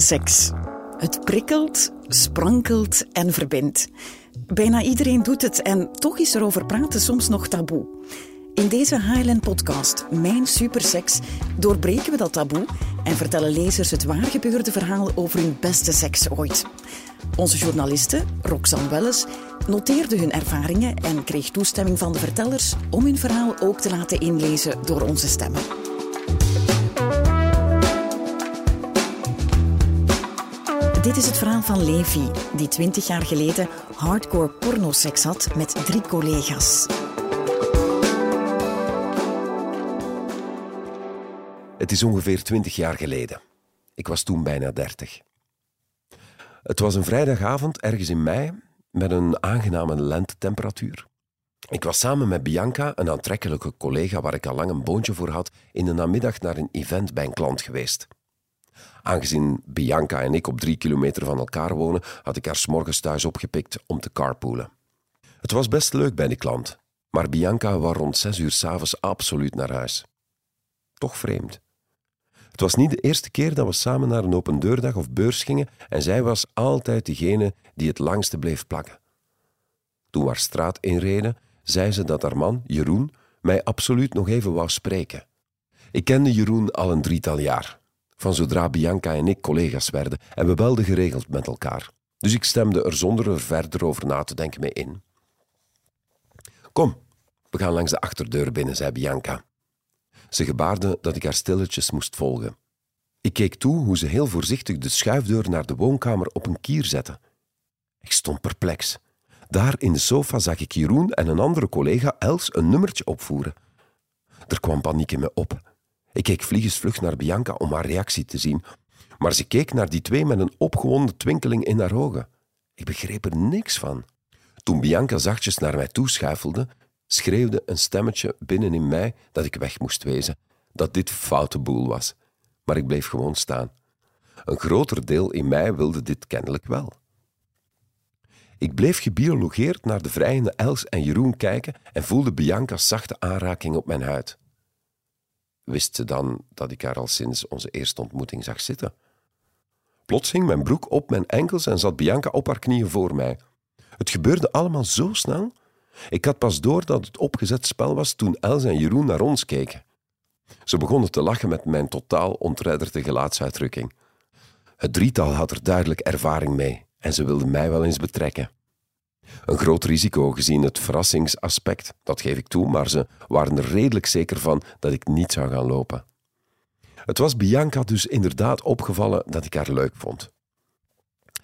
Seks. Het prikkelt, sprankelt en verbindt. Bijna iedereen doet het en toch is er over praten soms nog taboe. In deze Highland podcast, Mijn Superseks, doorbreken we dat taboe en vertellen lezers het waargebeurde verhaal over hun beste seks ooit. Onze journaliste, Roxanne Welles, noteerde hun ervaringen en kreeg toestemming van de vertellers om hun verhaal ook te laten inlezen door onze stemmen. Dit is het verhaal van Levi, die 20 jaar geleden hardcore pornoseks had met drie collega's. Het is ongeveer 20 jaar geleden. Ik was toen bijna 30. Het was een vrijdagavond ergens in mei met een aangename lentetemperatuur. Ik was samen met Bianca, een aantrekkelijke collega waar ik al lang een boontje voor had, in de namiddag naar een event bij een klant geweest. Aangezien Bianca en ik op drie kilometer van elkaar wonen, had ik haar s'morgens thuis opgepikt om te carpoolen. Het was best leuk bij die klant, maar Bianca was rond zes uur s'avonds absoluut naar huis. Toch vreemd. Het was niet de eerste keer dat we samen naar een open deurdag of beurs gingen en zij was altijd degene die het langste bleef plakken. Toen we haar straat inreden, zei ze dat haar man, Jeroen, mij absoluut nog even wou spreken. Ik kende Jeroen al een drietal jaar, van zodra Bianca en ik collega's werden en we belden geregeld met elkaar. Dus ik stemde er zonder er verder over na te denken mee in. Kom, we gaan langs de achterdeur binnen, zei Bianca. Ze gebaarde dat ik haar stilletjes moest volgen. Ik keek toe hoe ze heel voorzichtig de schuifdeur naar de woonkamer op een kier zette. Ik stond perplex. Daar in de sofa zag ik Jeroen en een andere collega Els een nummertje opvoeren. Er kwam paniek in me op. Ik keek vliegensvlug naar Bianca om haar reactie te zien, maar ze keek naar die twee met een opgewonden twinkeling in haar ogen. Ik begreep er niks van. Toen Bianca zachtjes naar mij toeschuifelde, schreeuwde een stemmetje binnen in mij dat ik weg moest wezen, dat dit foute boel was. Maar ik bleef gewoon staan. Een groter deel in mij wilde dit kennelijk wel. Ik bleef gebiologeerd naar de vrijende Els en Jeroen kijken en voelde Bianca's zachte aanraking op mijn huid. Wist ze dan dat ik haar al sinds onze eerste ontmoeting zag zitten? Plots hing mijn broek op mijn enkels en zat Bianca op haar knieën voor mij. Het gebeurde allemaal zo snel. Ik had pas door dat het opgezet spel was toen Els en Jeroen naar ons keken. Ze begonnen te lachen met mijn totaal ontredderde gelaatsuitdrukking. Het drietal had er duidelijk ervaring mee en ze wilden mij wel eens betrekken. Een groot risico gezien het verrassingsaspect, dat geef ik toe, maar ze waren er redelijk zeker van dat ik niet zou gaan lopen. Het was Bianca dus inderdaad opgevallen dat ik haar leuk vond.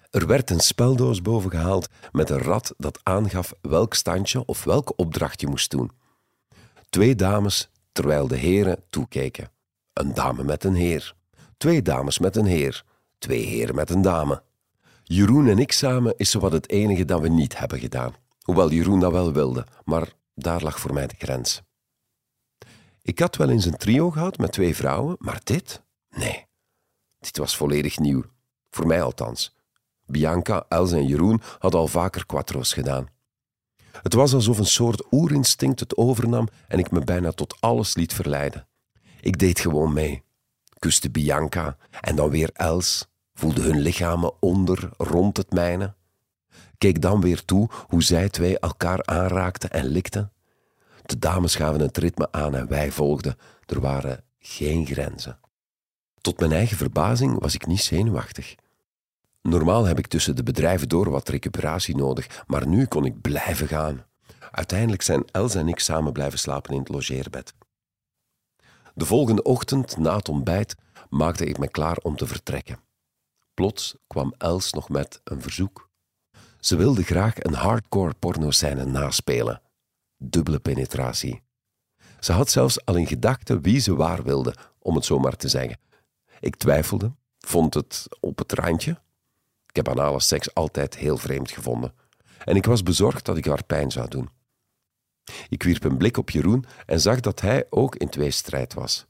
Er werd een speldoos bovengehaald met een rad dat aangaf welk standje of welke opdracht je moest doen. Twee dames terwijl de heren toekeken. Een dame met een heer. Twee dames met een heer. Twee heren met een dame. Jeroen en ik samen is zowat het enige dat we niet hebben gedaan. Hoewel Jeroen dat wel wilde, maar daar lag voor mij de grens. Ik had wel eens een trio gehad met twee vrouwen, maar dit? Nee. Dit was volledig nieuw. Voor mij althans. Bianca, Els en Jeroen hadden al vaker quattro's gedaan. Het was alsof een soort oerinstinct het overnam en ik me bijna tot alles liet verleiden. Ik deed gewoon mee. Kuste Bianca en dan weer Els, voelde hun lichamen onder, rond het mijne. Keek dan weer toe hoe zij twee elkaar aanraakten en likten. De dames gaven het ritme aan en wij volgden. Er waren geen grenzen. Tot mijn eigen verbazing was ik niet zenuwachtig. Normaal heb ik tussen de bedrijven door wat recuperatie nodig, maar nu kon ik blijven gaan. Uiteindelijk zijn Els en ik samen blijven slapen in het logeerbed. De volgende ochtend, na het ontbijt, maakte ik me klaar om te vertrekken. Plots kwam Els nog met een verzoek. Ze wilde graag een hardcore pornoscène naspelen. Dubbele penetratie. Ze had zelfs al in gedachten wie ze waar wilde, om het zo maar te zeggen. Ik twijfelde, vond het op het randje, ik heb anale seks altijd heel vreemd gevonden. En ik was bezorgd dat ik haar pijn zou doen. Ik wierp een blik op Jeroen en zag dat hij ook in tweestrijd was.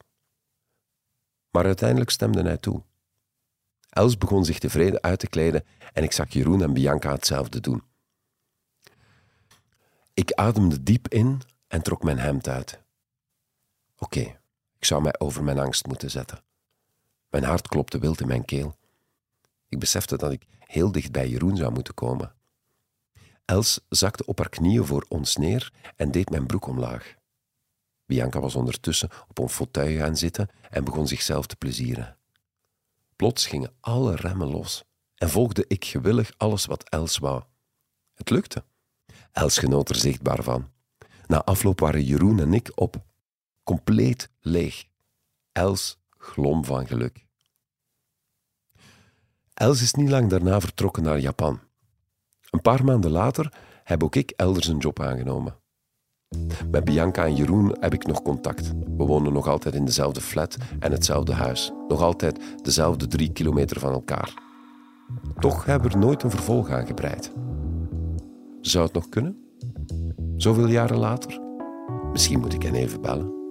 Maar uiteindelijk stemde hij toe. Els begon zich tevreden uit te kleden en ik zag Jeroen en Bianca hetzelfde doen. Ik ademde diep in en trok mijn hemd uit. Oké, ik zou mij over mijn angst moeten zetten. Mijn hart klopte wild in mijn keel. Ik besefte dat ik heel dicht bij Jeroen zou moeten komen. Els zakte op haar knieën voor ons neer en deed mijn broek omlaag. Bianca was ondertussen op een fauteuil gaan zitten en begon zichzelf te plezieren. Plots gingen alle remmen los en volgde ik gewillig alles wat Els wou. Het lukte. Els genoot er zichtbaar van. Na afloop waren Jeroen en ik op, compleet leeg. Els glom van geluk. Els is niet lang daarna vertrokken naar Japan. Een paar maanden later heb ook ik elders een job aangenomen. Met Bianca en Jeroen heb ik nog contact. We wonen nog altijd in dezelfde flat en hetzelfde huis. Nog altijd dezelfde drie kilometer van elkaar. Toch hebben we er nooit een vervolg aan gebreid. Zou het nog kunnen? Zoveel jaren later? Misschien moet ik hen even bellen.